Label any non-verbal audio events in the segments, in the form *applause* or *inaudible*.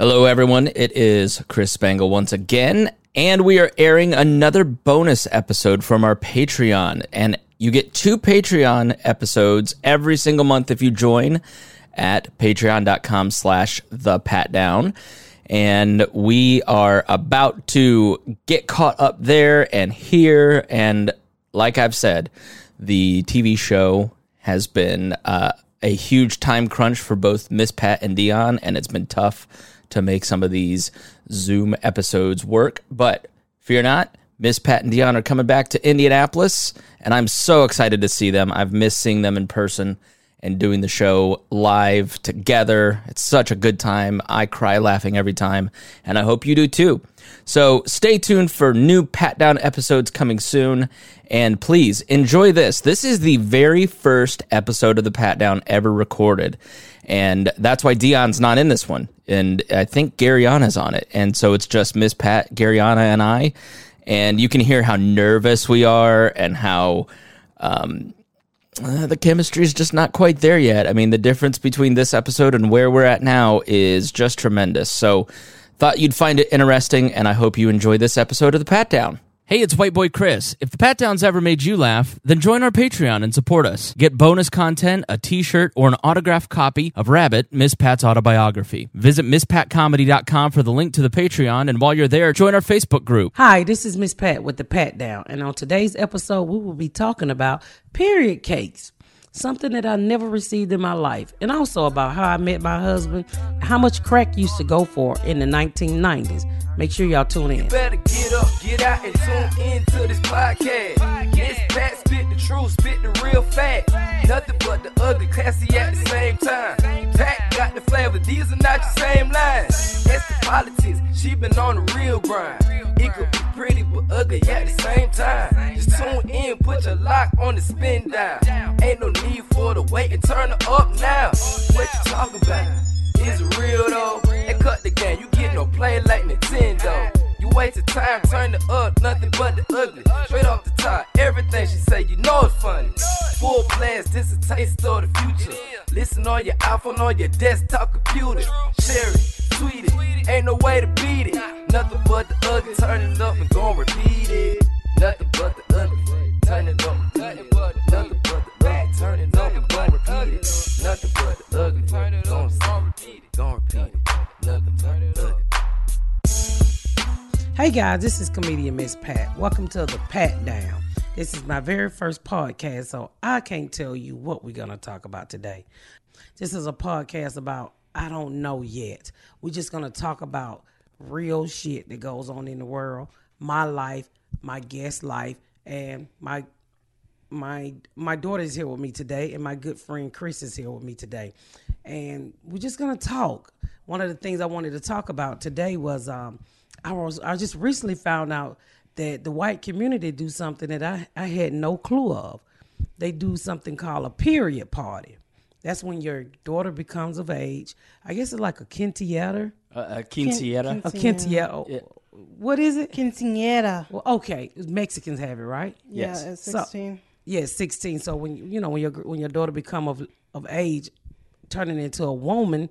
Hello, everyone. It is Chris Spangle once again, and we are airing another bonus episode from our Patreon. And you get two Patreon episodes every single month if you join at patreon.com slash the pat down. And we are about to get caught up there and here. And like I've said, the TV show has been uh, a huge time crunch for both Miss Pat and Dion, and it's been tough to make some of these Zoom episodes work. But fear not, Miss Pat and Dion are coming back to Indianapolis, and I'm so excited to see them. I've missed seeing them in person and doing the show live together. It's such a good time. I cry laughing every time, and I hope you do too. So stay tuned for new Pat Down episodes coming soon, and please enjoy this. This is the very first episode of the Pat Down ever recorded, and that's why Dion's not in this one. And I think Garyana's on it, and so it's just Miss Pat, Garyana, and I. And you can hear how nervous we are and how um, uh, the chemistry is just not quite there yet. I mean, the difference between this episode and where we're at now is just tremendous. So, thought you'd find it interesting, and I hope you enjoy this episode of the Pat Down. Hey, it's White Boy Chris. If the Pat Downs ever made you laugh, then join our Patreon and support us. Get bonus content, a t-shirt, or an autographed copy of Rabbit, Miss Pat's autobiography. Visit misspatcomedy.com for the link to the Patreon, and while you're there, join our Facebook group. Hi, this is Miss Pat with the Pat Down, and on today's episode, we will be talking about period cakes. Something that I never received in my life, and also about how I met my husband, how much crack used to go for in the 1990s. Make sure y'all tune in. better get up, get out, and tune in to this podcast. This Pat spit the truth, spit the real fact. Nothing but the ugly, classy at the same time. Pat got the flavor, these are not your same lines. That's the politics, she been on the real grind. It could be pretty but ugly at the same time. Just tune in, put your lock on the spin down. Ain't no need for the wait and turn it up now. What you talking about? Is real though? And cut the game, you get no play like Nintendo. You wasted time, turn it up, nothing but the ugly. Straight off the top, everything she say, you know it's funny. Full blast, this a taste of the future. Listen on your iPhone, on your desktop computer. Share it, tweet it, ain't no way to beat it. Nothing but the ugly, turn it up and gon' repeat it. Nothing but the ugly, turn it up, nothing but the Nothing but the ugly, turn it up and repeat it. Nothing but the ugly, gon' Hey guys, this is comedian Miss Pat. Welcome to the Pat Down. This is my very first podcast, so I can't tell you what we're gonna talk about today. This is a podcast about I don't know yet. We're just gonna talk about real shit that goes on in the world, my life, my guest life, and my my my daughter's here with me today, and my good friend Chris is here with me today, and we're just gonna talk. One of the things I wanted to talk about today was um, I was I just recently found out that the white community do something that I, I had no clue of. They do something called a period party. That's when your daughter becomes of age. I guess it's like a quinceañera. Uh, uh, quinceañera. A quinceañera. Yeah. What is it? Quinceañera. Well, okay, Mexicans have it, right? Yeah, Yes. at So- 16. Yeah, sixteen. So when you you know when your when your daughter become of of age, turning into a woman,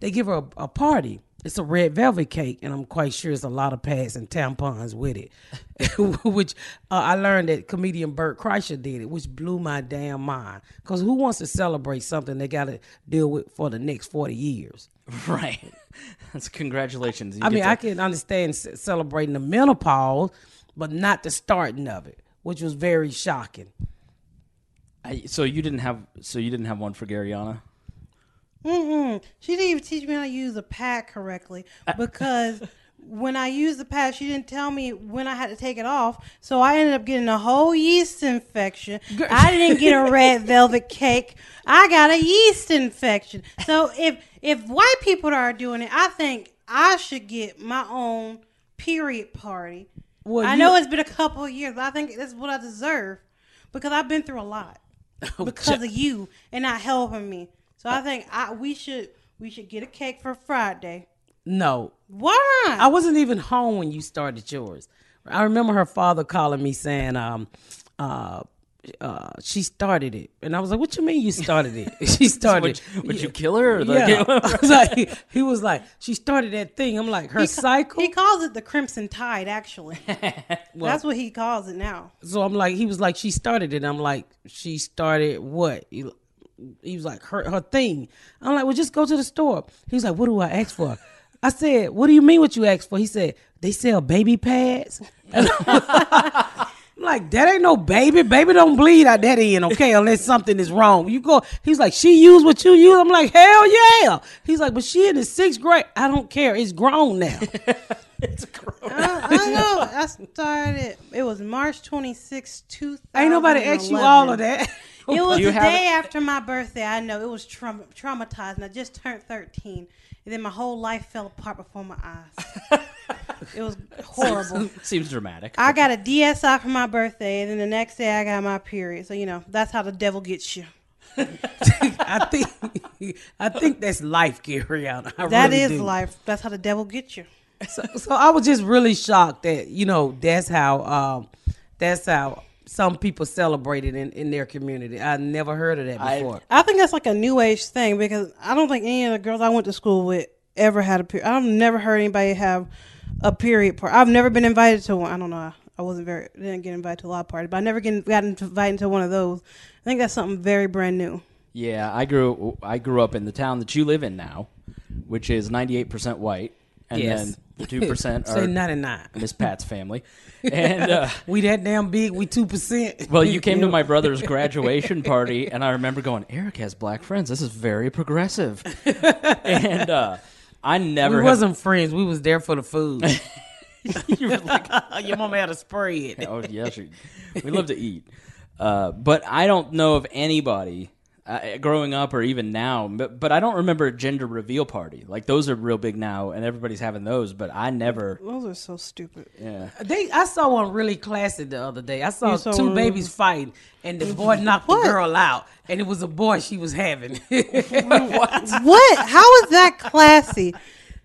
they give her a, a party. It's a red velvet cake, and I'm quite sure it's a lot of pads and tampons with it. *laughs* *laughs* which uh, I learned that comedian Bert Kreischer did it, which blew my damn mind. Because who wants to celebrate something they got to deal with for the next forty years? *laughs* Right. That's congratulations. You I mean, to- I can understand celebrating the menopause, but not the starting of it, which was very shocking. I, so you didn't have so you didn't have one for Garyana? Mm-mm. She didn't even teach me how to use a pad correctly because *laughs* when I used the pad, she didn't tell me when I had to take it off. So I ended up getting a whole yeast infection. I didn't get a red *laughs* velvet cake. I got a yeast infection. So if if white people are doing it, I think I should get my own period party. Well, I you- know it's been a couple of years, but I think that's what I deserve because I've been through a lot oh, because of you and not helping me. So I think I we should we should get a cake for Friday. No, Why? I wasn't even home when you started yours. I remember her father calling me saying, um, uh, uh, she started it. And I was like, what you mean you started it? *laughs* she started Would, would you kill her? Or Yeah. *laughs* I was like, he was like, she started that thing. I'm like, her He ca- cycle? He calls it the Crimson Tide. Actually, *laughs* that's what he calls it now. so I'm like, he was like, she started it. I'm like, she started what? He, he was like, her her thing. I'm like, well, just go to the store. He was like, what do I ask for? I said, what do you mean what you asked for? He said, they sell baby pads. I'm like, that ain't no baby. Baby don't bleed out that end, okay, unless something is wrong. You go, he's like, she used what you use. I'm like, hell yeah. He's like, but she in the sixth grade. I don't care. It's grown now. *laughs* It's grown. I, I know. I started. It was March 26, 2000. ain't nobody asked you all of that. It *laughs* was You the have day after my birthday. I know it was traum- traumatizing. I just turned 13, and then my whole life fell apart before my eyes. *laughs* it was horrible. Seems dramatic. I got a DSI for my birthday, and then the next day I got my period. So you know that's how the devil gets you. *laughs* I think I think that's life, Gary. I That really is do. life. That's how the devil gets you. So, so I was just really shocked that you know that's how um, that's how some people celebrate it in, in their community. I never heard of that I- before. I think that's like a new age thing because I don't think any of the girls I went to school with ever had a period. I've never heard anybody have a period party. I've never been invited to one. I don't know. I, I wasn't very didn't get invited to a lot of parties, but I never get got invited to one of those. I think that's something very brand new. Yeah, I grew I grew up in the town that you live in now, which is 98% white, and Yes. then the *laughs* 2% Say ninety nine. Miss Pat's family. And uh, *laughs* We that damn big. We two percent. well, you came to *laughs* my brother's graduation party, and I remember going, "Eric has black friends. This is very progressive." and uh, I never We wasn't friends. We was there for the food. You were like, Your mama had a spread. oh yeah, she, we love to eat. Uh, but I don't know of anybody uh, growing up or even now. But, but I don't remember a gender reveal party. Like those are real big now, and everybody's having those. But I never. Those are so stupid. Yeah. They, I saw one really classy the other day. I saw, You saw two one? babies fighting, and the boy knocked the girl out, and it was a boy she was having. *laughs* what? *laughs* What? How is that classy?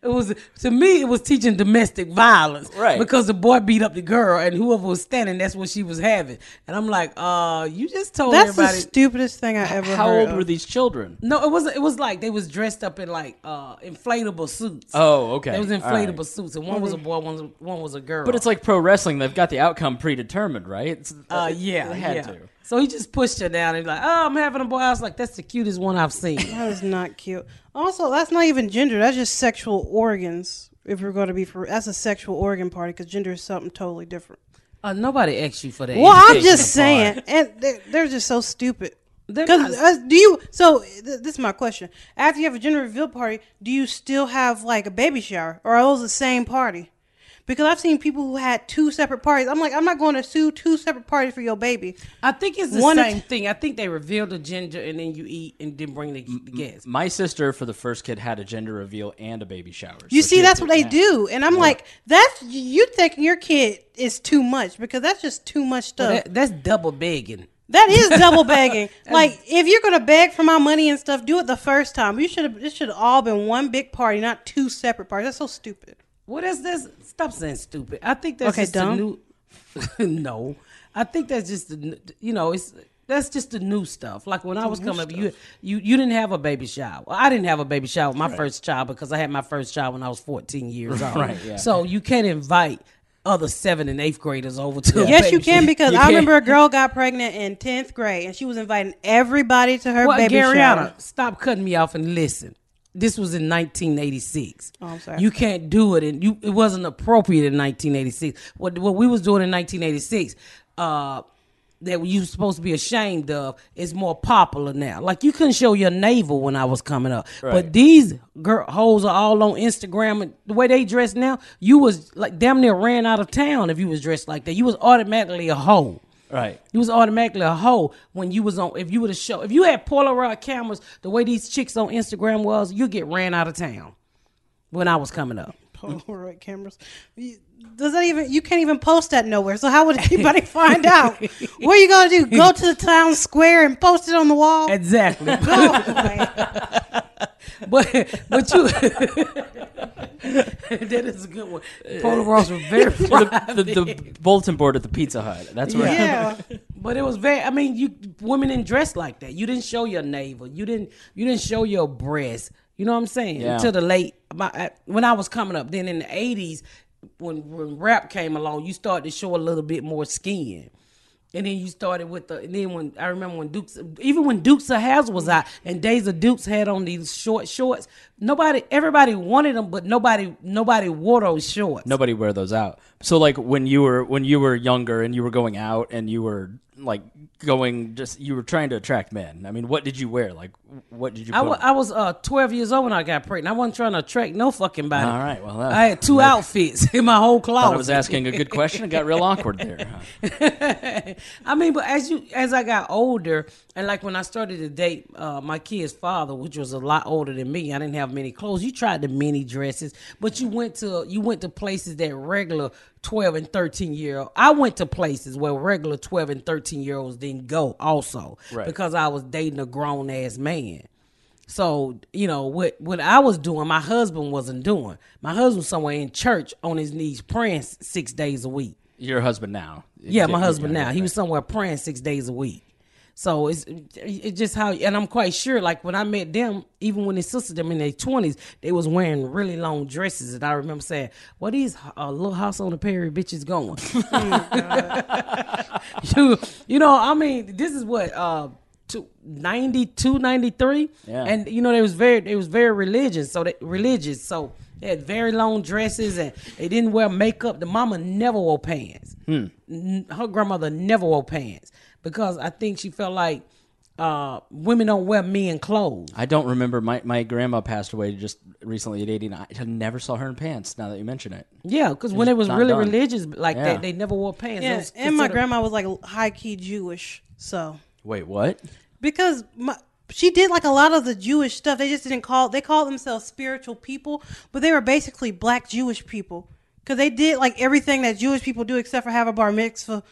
It was to me. It was teaching domestic violence, Right. Because the boy beat up the girl, and whoever was standing, that's what she was having. And I'm like, uh, you just told me. That's the stupidest thing I ever How heard old of. were these children? no, it wasn't. It was like they was dressed up in like uh inflatable suits. Oh, okay. It was All right. inflatable suits, and one was a boy, one was, one was a girl. But it's like pro wrestling; they've got the outcome predetermined, right? It's, uh, yeah, they had yeah. to. So he just pushed her down and like, oh, I'm having a boy. I was like, that's the cutest one I've seen. *laughs* That was not cute. Also, that's not even gender. That's just sexual organs. If we're going to be for, that's a sexual organ party because gender is something totally different. Uh, nobody asked you for that. Well, I'm just saying, part. and they're, they're just so stupid. Because uh, do you? So th- this is my question: After you have a gender reveal party, do you still have like a baby shower, or are those the same party? Because I've seen people who had two separate parties. I'm like, I'm not going to sue two separate parties for your baby. I think it's the One same t- thing. I think they reveal the gender and then you eat and then bring the, the guests. My sister for the first kid had a gender reveal and a baby shower. You So see, that's what they yeah. do, and I'm like, that's you thinking your kid is too much because that's just too much stuff. That, that's double begging. That is double begging. *laughs* like if you're gonna beg for my money and stuff, do it the first time. You should have. This should have all been one big party, not two separate parties. That's so stupid. What is this? Stop saying stupid. I think that's Okay, just dumb. a new. *laughs* no, I think that's just the you know it's that's just the new stuff. Like when I was coming up, you you you didn't have a baby shower. I didn't have a baby shower with my first child because I had my first child when I was 14 years old. Right, yeah. So you can't invite other seven and eighth graders over to. Yes, you can because *laughs* You I can. remember a girl got pregnant in tenth grade and she was inviting everybody to her Well, baby shower. stop cutting me off and listen. This was in 1986. Oh, I'm sorry. You can't do it, and you it wasn't appropriate in 1986. What what we was doing in 1986, uh, that you supposed to be ashamed of, is more popular now. Like you couldn't show your navel when I was coming up, Right. but these girl hoes are all on Instagram, and the way they dress now, you was like damn near ran out of town if you was dressed like that. You was automatically a hoe. Right. You was automatically a hoe when you was on. If you were have show, if you had Polaroid cameras, the way these chicks on Instagram was, you get ran out of town. When I was coming up, Polaroid cameras. You- Does that even? You can't even post that nowhere. So how would *laughs* anybody find out? What are you gonna do? Go to the town square and post it on the wall? exactly. *laughs* Oh, man. *laughs* but but you, that is a good one. Polaroids were very private. the, the bulletin board at the Pizza Hut. That's where. yeah. But it was very. I mean, you women didn't dress like that. You didn't show your navel. You didn't. You didn't show your breast. You know what I'm saying? Yeah. Until the late. My, when I was coming up, then in the '80s, when when rap came along, you started to show a little bit more skin. And then you started with the. And then when I remember when Dukes, even when Dukes of Hazzard was out, and Daisy Dukes had on these short shorts. Nobody, everybody wanted them, but nobody, nobody wore those shorts. Nobody wear those out. So like when you were when you were younger and you were going out and you were like going just you were trying to attract men. I mean, what did you wear? Like what did you? I Put wa- on? I was uh, 12 years old when I got pregnant. I wasn't trying to attract no fucking body. All right, well, that- I had two outfits *laughs* in my whole closet. I was asking a good question. It got real awkward there. *laughs* I mean, but as you as I got older, and like when I started to date uh, my kid's father, which was a lot older than me, I didn't have many clothes. You tried the mini dresses, but you went to you went to places that regular twelve and thirteen year old. I went to places where regular twelve and thirteen year olds didn't go, also Right. because I was dating a grown ass man. So you know what what I was doing, my husband wasn't doing. My husband was somewhere in church on his knees praying six days a week. Your husband now. Yeah, my husband now. He was somewhere praying six days a week. So it's it's just how, and I'm quite sure. Like when I met them, even when they sisters them in their twenties, they was wearing really long dresses, and I remember saying, "What these uh, little house on the prairie bitches going?" *laughs* *laughs* you you know, I mean, this is what uh. Two, 92 93 Yeah. and you know they was very they was very religious so they religious so they had very long dresses and they didn't wear makeup the mama never wore pants N- her grandmother never wore pants because I think she felt like uh, women don't wear men clothes. I don't remember. My, my grandma passed away just recently at 89. I never saw her in pants now that you mention it. Yeah, because when it was really done. religious like Yeah. that, they never wore pants. It Yeah, was and my considered- grandma was like high key Jewish, so Wait, what? because my, she did like a lot of the Jewish stuff. They just didn't call they called themselves spiritual people, but they were basically black Jewish people because they did like everything that Jewish people do except for have a bar mitzvah.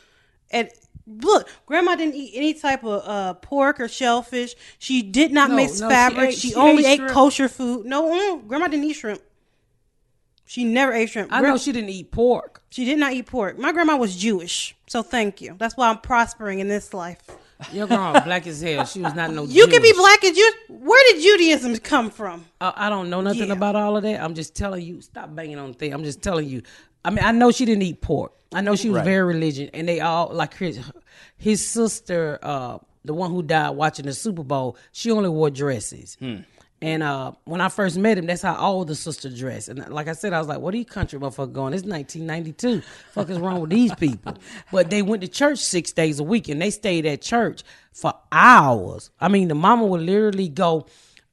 And look, grandma didn't eat any type of uh, pork or shellfish. She did not No, mix no, she fabric. ate- She, she only ate ate, kosher food. No, mm, grandma didn't eat shrimp. She never ate shrimp. I know she didn't eat pork. she did not eat pork. My grandma was Jewish, so thank you. That's why I'm prospering in this life. Your grandma black as hell. She was not no. You can be black and Jewish. Where did Judaism come from? Uh, I don't know nothing Yeah. about all of that. I'm just telling you. Stop banging on the thing. I'm just telling you. I mean, I know she didn't eat pork. I know she was Right. very religious, and they all like his his sister, uh, the one who died watching the Super Bowl. She only wore dresses. And uh, when I first met him, that's how all the sisters dress. And like I said, I was like, "What are you country motherfucker going? It's 1992. Fuck is wrong with these people?" *laughs* But they went to church six days a week, and they stayed at church for hours. I mean, the mama would literally go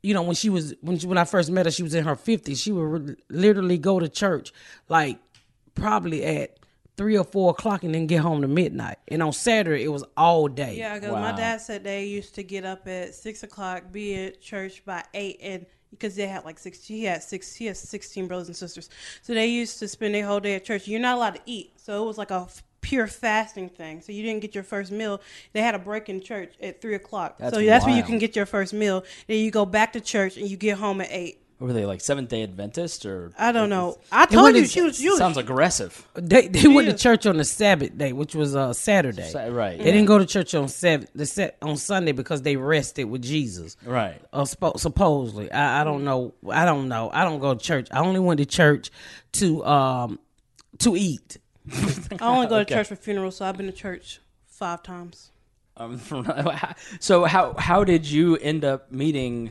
you know, when she was when she, when I first met her, she was in her fifties. She would re- literally go to church like probably at three or four o'clock and then get home to midnight. And on Saturday it was all day. Yeah, because my dad said they used to get up at six o'clock, be at church by eight, and because they had like six, he had six, he has sixteen brothers and sisters, so they used to spend their whole day at church. You're not allowed to eat, so it was like a pure fasting thing. So you didn't get your first meal. They had a break in church at three o'clock, That's so that's when you can get your first meal. Then you go back to church and you get home at eight. What were they like Seventh Day Adventist or? I don't know. I told when you is- she was Jewish. Sounds aggressive. They they went to church on the Sabbath day, which was uh Saturday. Sa- right. They didn't go to church on Sabbath the set on Sunday because they rested with Jesus. Right. Uh, spo- supposedly, I, I don't know. I don't know. I don't go to church. I only went to church to um to eat. *laughs* I only go to church for funerals, so I've been to church five times. Um, *laughs* so how how did you end up meeting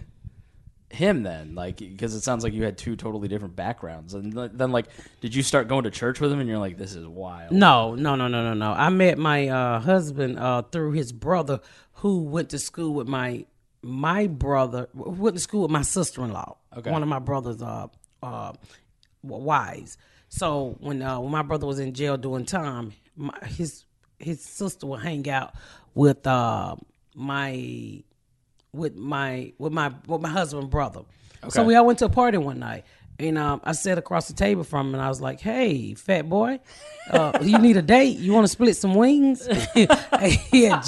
him then? Like, because it sounds like you had two totally different backgrounds, and then like, did you start going to church with him? And you're like, this is wild. No, no, no, no, no, no. I met my uh, husband uh, through his brother, who went to school with my my brother. Went to school with my sister in law. Okay. One of my brother's uh, uh, wives. So when uh, when my brother was in jail doing time, my, his his sister would hang out with uh, my with my with my with my husband brother. So we all went to a party one night, and um, I sat across the table from him, and I was like, "Hey, fat boy, uh, *laughs* you need a date? You want to split some wings?" *laughs* *laughs* yeah,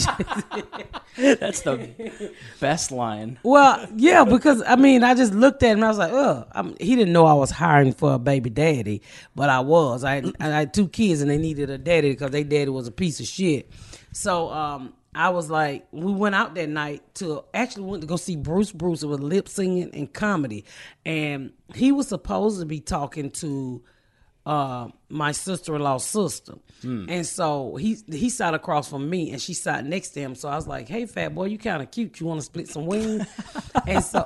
That's the best line. well, yeah, because I mean, I just looked at him. and I was like, "Oh, I'm, he didn't know I was hiring for a baby daddy, but I was. I, I had two kids, and they needed a daddy because their daddy was a piece of shit. So um, I was like, we went out that night to actually went to go see Bruce Bruce. It was lip singing and comedy, and he was supposed to be talking to uh, my sister in law's sister. And so he he sat across from me and she sat next to him. So I was like, Hey fat boy, you kinda cute. You wanna split some wings? *laughs* and so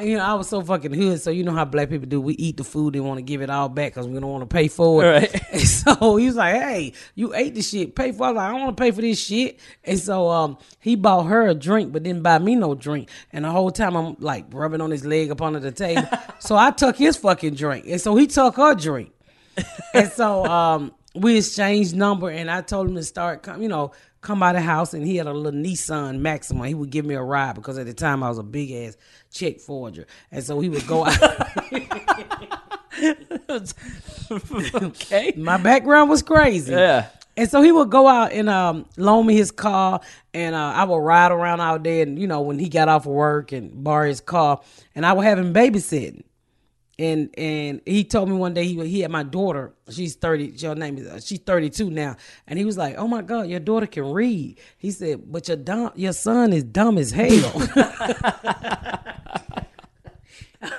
you know, I was so fucking hood. So you know how black people do. We eat the food and want to give it all back because we don't want to pay for it. Right. *laughs* And so he was like, Hey, you ate the shit, pay for it. I was like, I don't want to pay for this shit. And so um he bought her a drink, but didn't buy me no drink. And the whole time I'm like rubbing on his leg up under the table. *laughs* so I took his fucking drink. And so he took her drink and so um, we exchanged number, and I told him to start, come, you know, come by the house. And he had a little Nissan Maxima. He would give me a ride because at the time I was a big ass check forger, and so he would go out. *laughs* Okay. My background was crazy. Yeah. And so he would go out and um, loan me his car, and uh, I would ride around out there. And you know, when he got off of work and borrow his car, and I would have him babysitting. And and he told me one day he he had my daughter. She's thirty. Her name is uh, she's thirty two now. And he was like, "Oh my God, your daughter can read." He said, "But your dumb your son is dumb as hell." *laughs*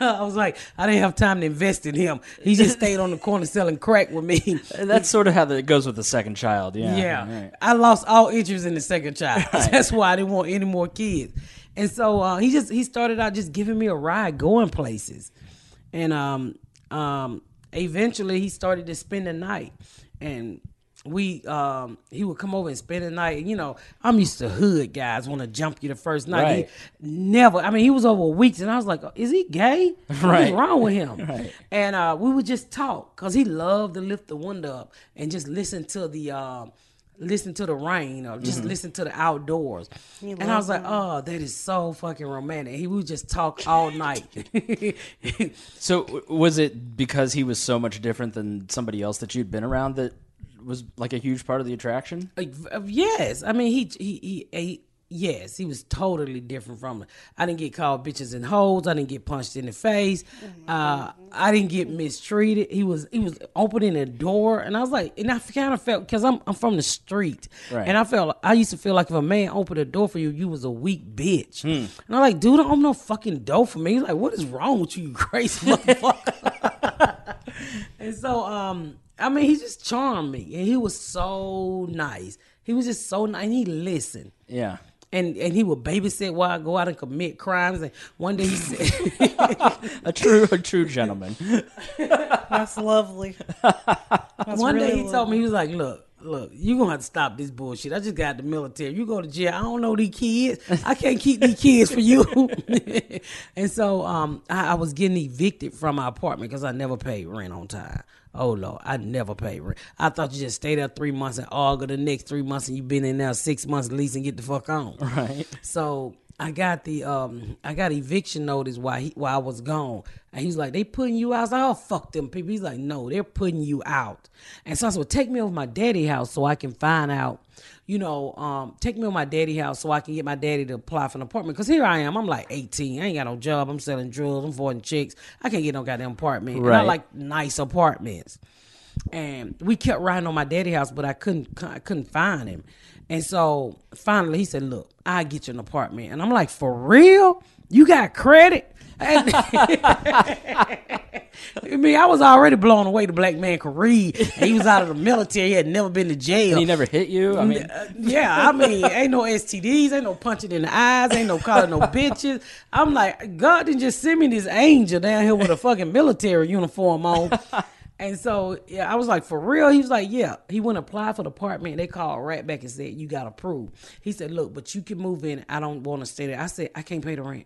I was like, I didn't have time to invest in him. He just stayed on the corner selling crack with me. *laughs* That's sort of how it goes with the second child. Yeah. Yeah, Right. I lost all interest in the second child. *laughs* That's why I didn't want any more kids. And so uh, he just he started out just giving me a ride, going places, and um um eventually he started to spend the night, and we um he would come over and spend the night. You know, I'm used to hood guys want to jump you the first night. Right. He never. I mean, he was over weeks, and I was like, is he gay? Right. What's wrong with him? *laughs* Right. And uh, we would just talk because he loved to lift the window up and just listen to the um, listen to the rain or just listen to the outdoors. and I was like, oh, that is so fucking romantic. He would just talk all night. *laughs* So was it because he was so much different than somebody else that you'd been around that was like a huge part of the attraction? Like, uh, yes, I mean he he he. he Yes, he was totally different from. I didn't get called bitches and hoes. I didn't get punched in the face. Uh, I didn't get mistreated. He was he was opening the door, and I was like, and I kind of felt because I'm I'm from the street, Right. and I felt I used to feel like if a man opened a door for you, you was a weak bitch. And I'm like, dude, don't open no fucking door for me. He's like, what is wrong with you, you crazy motherfucker? *laughs* And so, um, I mean, he just charmed me, and he was so nice. He was just so nice. And he listened, Yeah. And and he would babysit while I go out and commit crimes. And one day he said, *laughs* A true a true gentleman. That's lovely. *laughs* That's one day really he told me he was like, look. Look, you gonna have to stop this bullshit. I just got the military. You go to jail. I don't know these kids. I can't keep these kids for you. *laughs* and so, um, I, I was getting evicted from my apartment because I never paid rent on time. Oh Lord, I never paid rent. I thought you just stay there three months and argue the next three months, and you've been in there six months at least and get the fuck on. Right. So I got the um I got eviction notice while he while I was gone. And he's like, They putting you out. I was like, Oh fuck them people. He's like, No, they're putting you out. And so I said, well, take me over my daddy house so I can find out, you know, um, take me over my daddy house so I can get my daddy to apply for an apartment. Cause here I am, I'm like 18. I ain't got no job. I'm selling drugs, I'm avoiding chicks. I can't get no goddamn apartment. And I like nice apartments and we kept riding on my daddy house, but I couldn't I couldn't find him. And so finally he said, "Look, I get you an apartment." And I'm like, "For real? You got credit?" *laughs* I mean, I was already blown away. The black man could read. He was out of the military. He had never been to jail. And he never hit you? I mean Uh, yeah, I mean, ain't no STDs, ain't no punching in the eyes, ain't no calling no bitches. I'm like, God didn't just send me this angel down here with a fucking military uniform on. And so, yeah, I was like, for real? He was like, yeah. He went to apply for the apartment. They called right back and said, you got approved. He said, look, but you can move in. I don't want to stay there. I said, I can't pay the rent.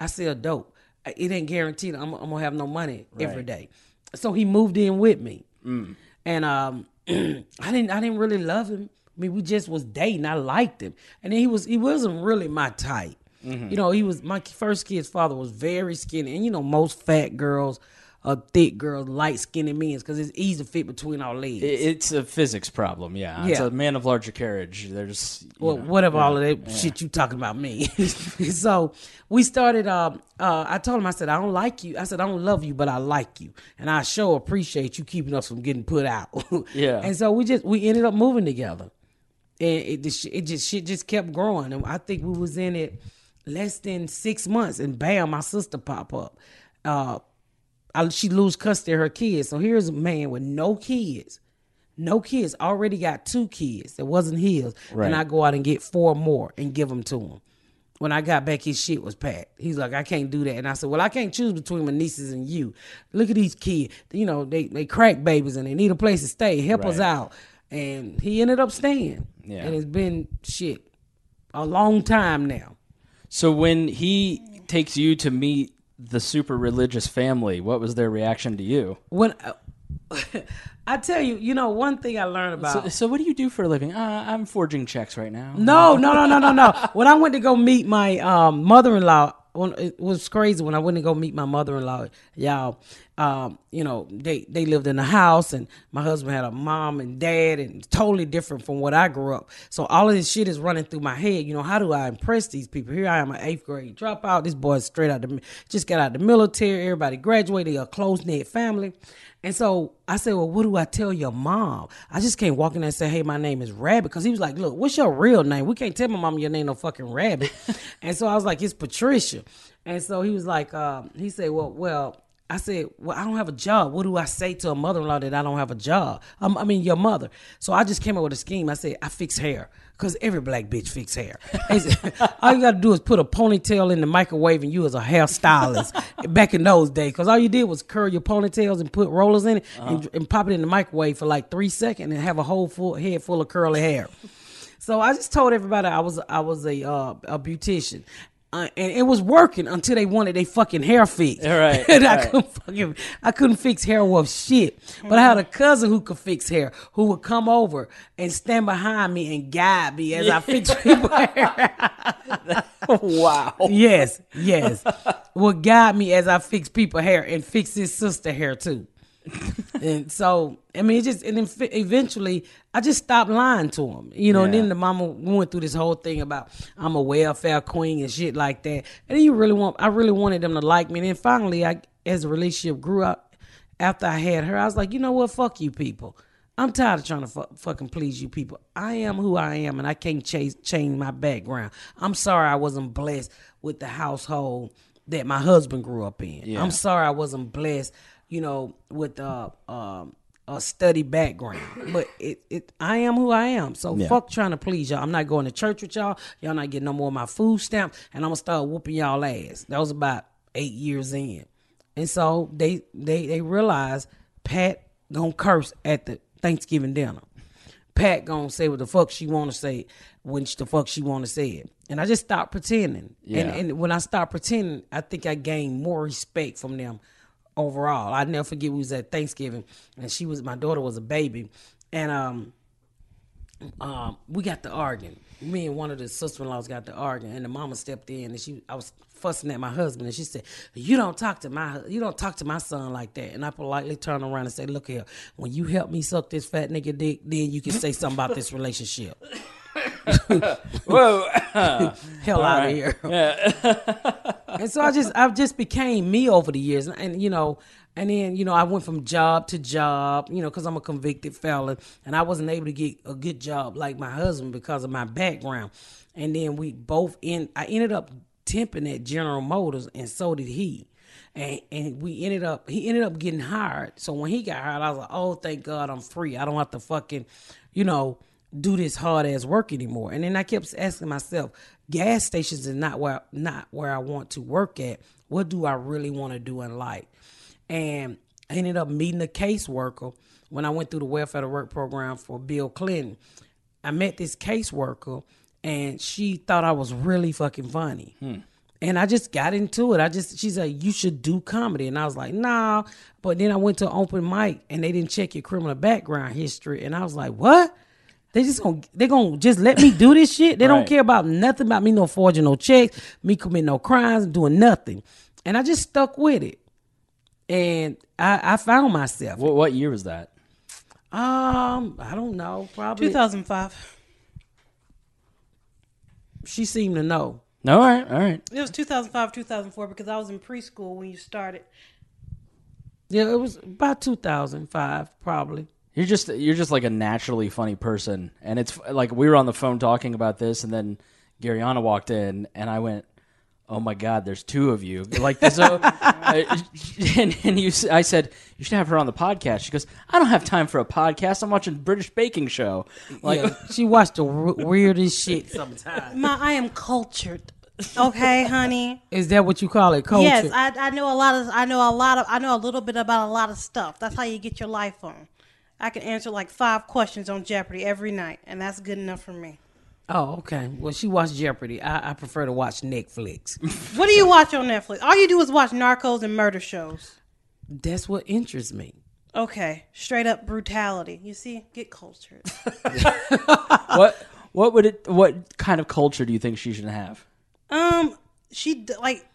I sell dope. It ain't guaranteed I'm, I'm going to have no money every Right. day. So he moved in with me. And um, *clears throat* I didn't I didn't really love him I mean, we just was dating. I liked him, and then he was he wasn't really my type. You know, he was my first kid's father was very skinny, and you know, most fat girls, uh, thick girl, light skinned men, because it's easy to fit between our legs. It- It's a physics problem, yeah. It's a man of larger carriage. There's well, know, whatever all of that shit you talking about me. *laughs* so we started. Uh, uh, I told him, I said, I don't like you. I said, I don't love you, but I like you, and I sure appreciate you keeping us from getting put out. *laughs* Yeah. And so we just we ended up moving together, and it the it just shit just kept growing, and I think we was in it less than six months, and bam, my sister pop up. Uh, I, she lose custody of her kids. So here's a man with no kids, no kids, already got two kids that wasn't his, Right. and I go out and get four more and give them to him. When I got back, his shit was packed. He's like, I can't do that, and I said, Well, I can't choose between my nieces and you. Look at these kids. You know, they they crack babies and they need a place to stay. Help us out. And he ended up staying. Yeah. and it's been shit a long time now. So when he takes you to meet the super religious family, what was their reaction to you? When *laughs* I tell you, you know, one thing I learned about So, so what do you do for a living? Uh, I'm forging checks right now. No, no, no, no, no, no. when I went to go meet my um, mother-in-law, when it was crazy when I went to go meet my mother-in-law, y'all. Um, you know, they they lived in a house, and my husband had a mom and dad, and totally different from what I grew up. So all of this shit is running through my head. You know, how do I impress these people? Here I am, an eighth grade dropout. This boy's straight out the just got out the military. Everybody graduated, a close knit family. And so I said, Well, what do I tell your mom? I just can't walk in there and say, Hey, my name is Rabbit. Because he was like, Look, what's your real name? We can't tell my mom your name no fucking Rabbit. *laughs* and so I was like, It's Patricia. And so he was like, um, He said, Well, well, I said, Well, I don't have a job. What do I say to a mother in law that I don't have a job? Um, I mean, your mother. So I just came up with a scheme. I said, I fix hair. Because every black bitch fix hair. *laughs* All you got to do is put a ponytail in the microwave and you as a hairstylist *laughs* back in those days. Because all you did was curl your ponytails and put rollers in it and, and pop it in the microwave for like three seconds and have a whole full head full of curly hair. So I just told everybody I was I was a uh, a beautician. Uh, and it was working until they wanted their fucking hair fixed. All right, *laughs* and I right. couldn't fucking I couldn't fix hair worth shit. But I had a cousin who could fix hair, who would come over and stand behind me and guide me as I fixed people's *laughs* hair. wow. yes, yes. Would guide me as I fix people hair and fix his sister hair too. And so I mean, it just and then eventually I just stopped lying to him, you know. And then the mama went through this whole thing about I'm a welfare queen and shit like that. And then you really want, I really wanted them to like me. And then finally, I as the relationship grew up after I had her, I was like, you know what, fuck you people. I'm tired of trying to fu- fucking please you people. I am who I am, and I can't chase, change my background. I'm sorry I wasn't blessed with the household that my husband grew up in. Yeah. I'm sorry I wasn't blessed, you know, with uh, um, a study background. But it, it, I am who I am. So Yeah. fuck trying to please y'all. I'm not going to church with y'all. Y'all not getting no more of my food stamps, and I'm gonna start whooping y'all ass. That was about eight years in, and so they they they realized Pat gonna curse at the Thanksgiving dinner. Pat gonna say what the fuck she want to say when she, the fuck she want to say it, and I just stopped pretending. Yeah. And, and when I stopped pretending, I think I gained more respect from them overall. I never forget we was at Thanksgiving, and she was my daughter was a baby, and um, um, we got to arguing. Me and one of the sister-in-laws got to arguing, and the mama stepped in, and she, I was fussing at my husband, and she said, "You don't talk to my, you don't talk to my son like that." And I politely turned around and said, "Look here, when you help me suck this fat nigga dick, then you can say something about this relationship." *laughs* Whoa. *laughs* Hell out of here. *laughs* and so I just I just became me over the years, and, and you know, and then you know I went from job to job, you know, because I'm a convicted felon, and I wasn't able to get a good job like my husband because of my background. And then we both in I ended up temping at General Motors, and so did he. And and we ended up he ended up getting hired. So when he got hired, I was like, oh, thank God I'm free. I don't have to fucking, you know, do this hard ass work anymore. And then I kept asking myself, gas stations is not where not where I want to work at. What do I really want to do in life? And I ended up meeting a caseworker when I went through the welfare to work program for Bill Clinton. I met this caseworker and she thought I was really fucking funny. Hmm. And I just got into it. I just she said you should do comedy, and I was like, nah. But then I went to open mic, and they didn't check your criminal background history, and I was like, what? They just gonna they gonna just let me do this shit. They don't care about nothing about me no forging no checks, me committing no crimes, doing nothing. And I just stuck with it. And I, I found myself. What, what year was that? Um, I don't know. Probably 2005. she seemed to know. No, all right, all right. It was 2005, 2004 because I was in preschool when you started. Yeah, it was about 2005, probably. You're just you're just like a naturally funny person, and it's like we were on the phone talking about this, and then Garyana walked in, and I went, "Oh my God, there's two of you!" Like so, I- *laughs* uh, *laughs* and, and you, s- I said you should have her on the podcast. She goes, "I don't have time for a podcast. I'm watching British Baking Show." Like, yeah, *laughs* she watched the w- weirdest shit sometimes. Ma, I am cultured. Okay, honey. Is that what you call it? Culture? Yes, I, I know a lot of I know a lot of I know a little bit about a lot of stuff. That's how you get your life on. I can answer like five questions on Jeopardy every night, and that's good enough for me. oh, okay. Well, she watched Jeopardy. I, I prefer to watch Netflix. *laughs* What do you watch on Netflix? All you do is watch narcos and murder shows. That's what interests me. Okay, straight up brutality. You see, get cultured. *laughs* *laughs* what what would it? What kind of culture do you think she should have? Um, she like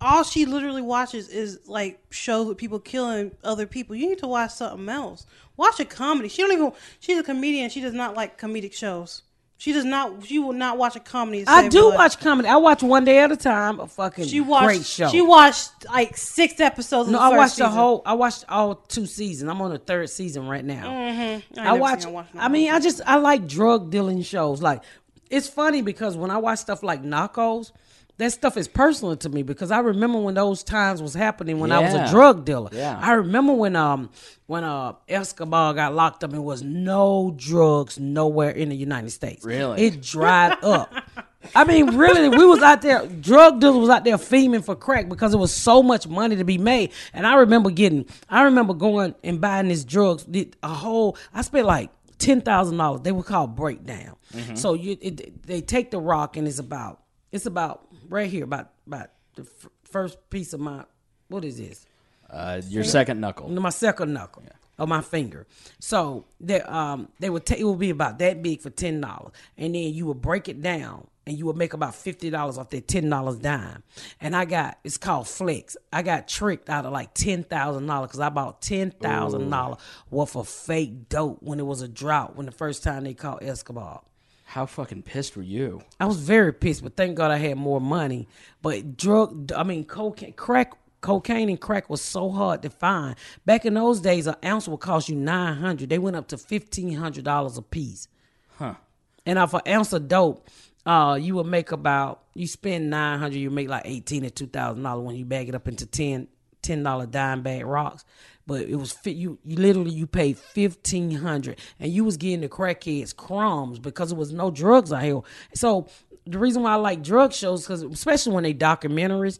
all she literally watches is like shows with people killing other people. You need to watch something else. Watch a comedy. She don't even. She's a comedian. She does not like comedic shows. She does not. She will not watch a comedy. I do life. watch comedy. I watch one day at a time. A fucking She watched. great show. She watched like six episodes. Of no, I watched the whole. I watched all two seasons. I'm on the third season right now. Mm-hmm. I watch. I mean, I just I like drug dealing shows. Like it's funny because when I watch stuff like Narcos, that stuff is personal to me because I remember when those times was happening when I was a drug dealer. Yeah. I remember when um when uh Escobar got locked up and was no drugs nowhere in the United States. Really? it dried up. I mean, really, we was out there. Drug dealers was out there fiending for crack because it was so much money to be made. And I remember getting, I remember going and buying this drugs. A whole, I spent like ten thousand dollars. They were called breakdown. So you, it, they take the rock and it's about, it's about right here, about about the f- first piece of my, what is this? Uh, your second knuckle. my second knuckle of my finger. So they um they would take it would be about that big for ten dollars, and then you would break it down. And you would make about fifty dollars off that ten dollars dime, and I got it's called flex. I got tricked out of like ten thousand dollars because I bought ten thousand dollars worth of fake dope when it was a drought. When the first time they caught Escobar, How fucking pissed were you? I was very pissed, but thank God I had more money. But drug, I mean, cocaine, crack, cocaine and crack was so hard to find. Back in those days, an ounce would cost you nine hundred. They went up to fifteen hundred dollars a piece. Huh. And off an ounce of dope, uh, you would make about you spend nine hundred, you make like eighteen to two thousand dollars when you bag it up into ten ten dollar dime bag rocks. But it was you you literally you paid fifteen hundred and you was getting the crackheads crumbs because there was no drugs out here. So the reason why I like drug shows because especially when they documentaries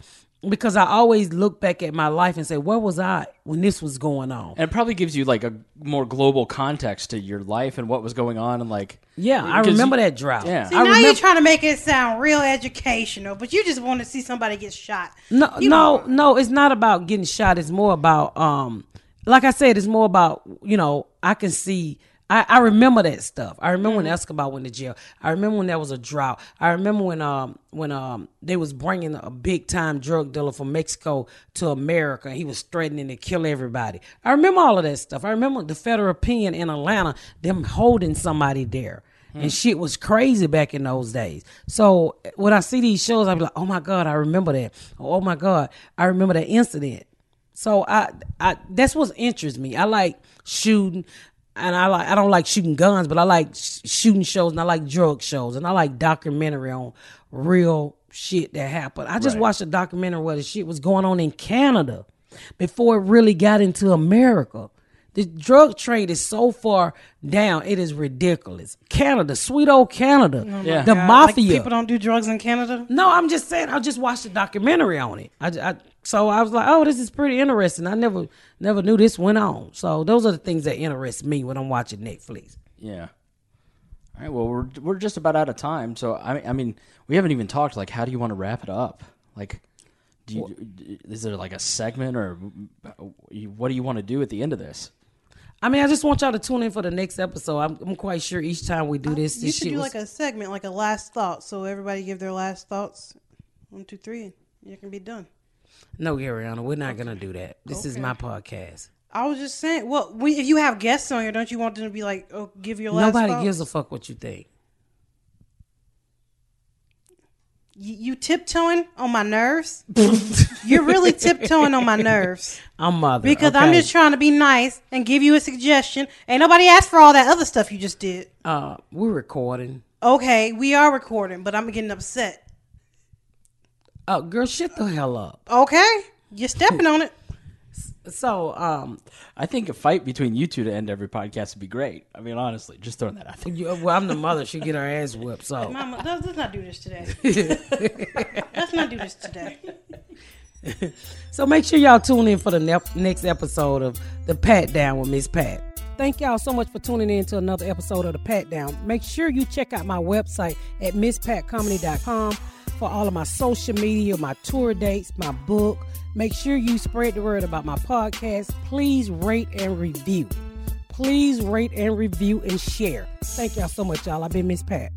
because I always look back at my life and say where was I when this was going on. And it probably gives you like a more global context to your life and what was going on and like Yeah, I remember you- that drought. Yeah. See, I now remember- you're trying to make it sound real educational, but you just want to see somebody get shot. No, You no, don't- no. It's not about getting shot. It's more about, um, like I said, it's more about you know. I can see. I, I remember that stuff. I remember when Escobar went to jail. I remember when there was a drought. I remember when um when um they was bringing a big time drug dealer from Mexico to America. He was threatening to kill everybody. I remember all of that stuff. I remember the federal pen in Atlanta, them holding somebody there. And shit was crazy back in those days. So when I see these shows, I be like, "Oh my god, I remember that. Oh my god, I remember that incident." So I, I that's what interests me. I like shooting, and I like I don't like shooting guns, but I like sh- shooting shows, and I like drug shows, and I like documentary on real shit that happened. I just watched a documentary where the shit was going on in Canada before it really got into America. The drug trade is so far down, it is ridiculous. Canada, sweet old Canada, oh Yeah. the God, like mafia. people don't do drugs in Canada. No, I'm just saying. I just watched a documentary on it. I, I so I was like, oh, this is pretty interesting. I never never knew this went on. So those are the things that interest me when I'm watching Netflix. Yeah. All right. Well, we're we're just about out of time. So I I mean, we haven't even talked. Like, how do you want to wrap it up? Like, do you is there like a segment or what do you want to do at the end of this? I mean, I just want y'all to tune in for the next episode. I'm, I'm quite sure each time we do uh, this, You this should shit do was- like a segment, like a last thought. So everybody give their last thoughts. One, two, three. and You can be done. No, Ariana, we're not gonna do that. This is Okay. my podcast. I was just saying. Well, we, if you have guests on here, don't you want them to be like, oh, give your last Nobody gives a fuck what you think. You, you tiptoeing on my nerves. *laughs* You're really tiptoeing on my nerves *laughs* I'm mother because I'm okay? just trying to be nice and give you a suggestion. Ain't nobody asked for all that other stuff you just did. Uh, we're recording. Okay, we are recording, but I'm getting upset. Oh, girl, shut the hell up. Okay, you're stepping on it. *laughs* So, um, I think a fight between you two to end every podcast would be great. I mean, honestly, just throwing that out there. you, well, I'm the mother. She get her ass whipped. So, Mama, let's, let's not do this today. *laughs* let's not do this today. so make sure y'all tune in for the ne- next episode of the Patdown with Ms. Pat. Thank y'all so much for tuning in to another episode of the Patdown. Make sure you check out my website at mspatcomedy.com for all of my social media, my tour dates, my book. Make sure you spread the word about my podcast. Please rate and review. Please rate and review and share. Thank y'all so much, y'all. I've been Ms. Pat.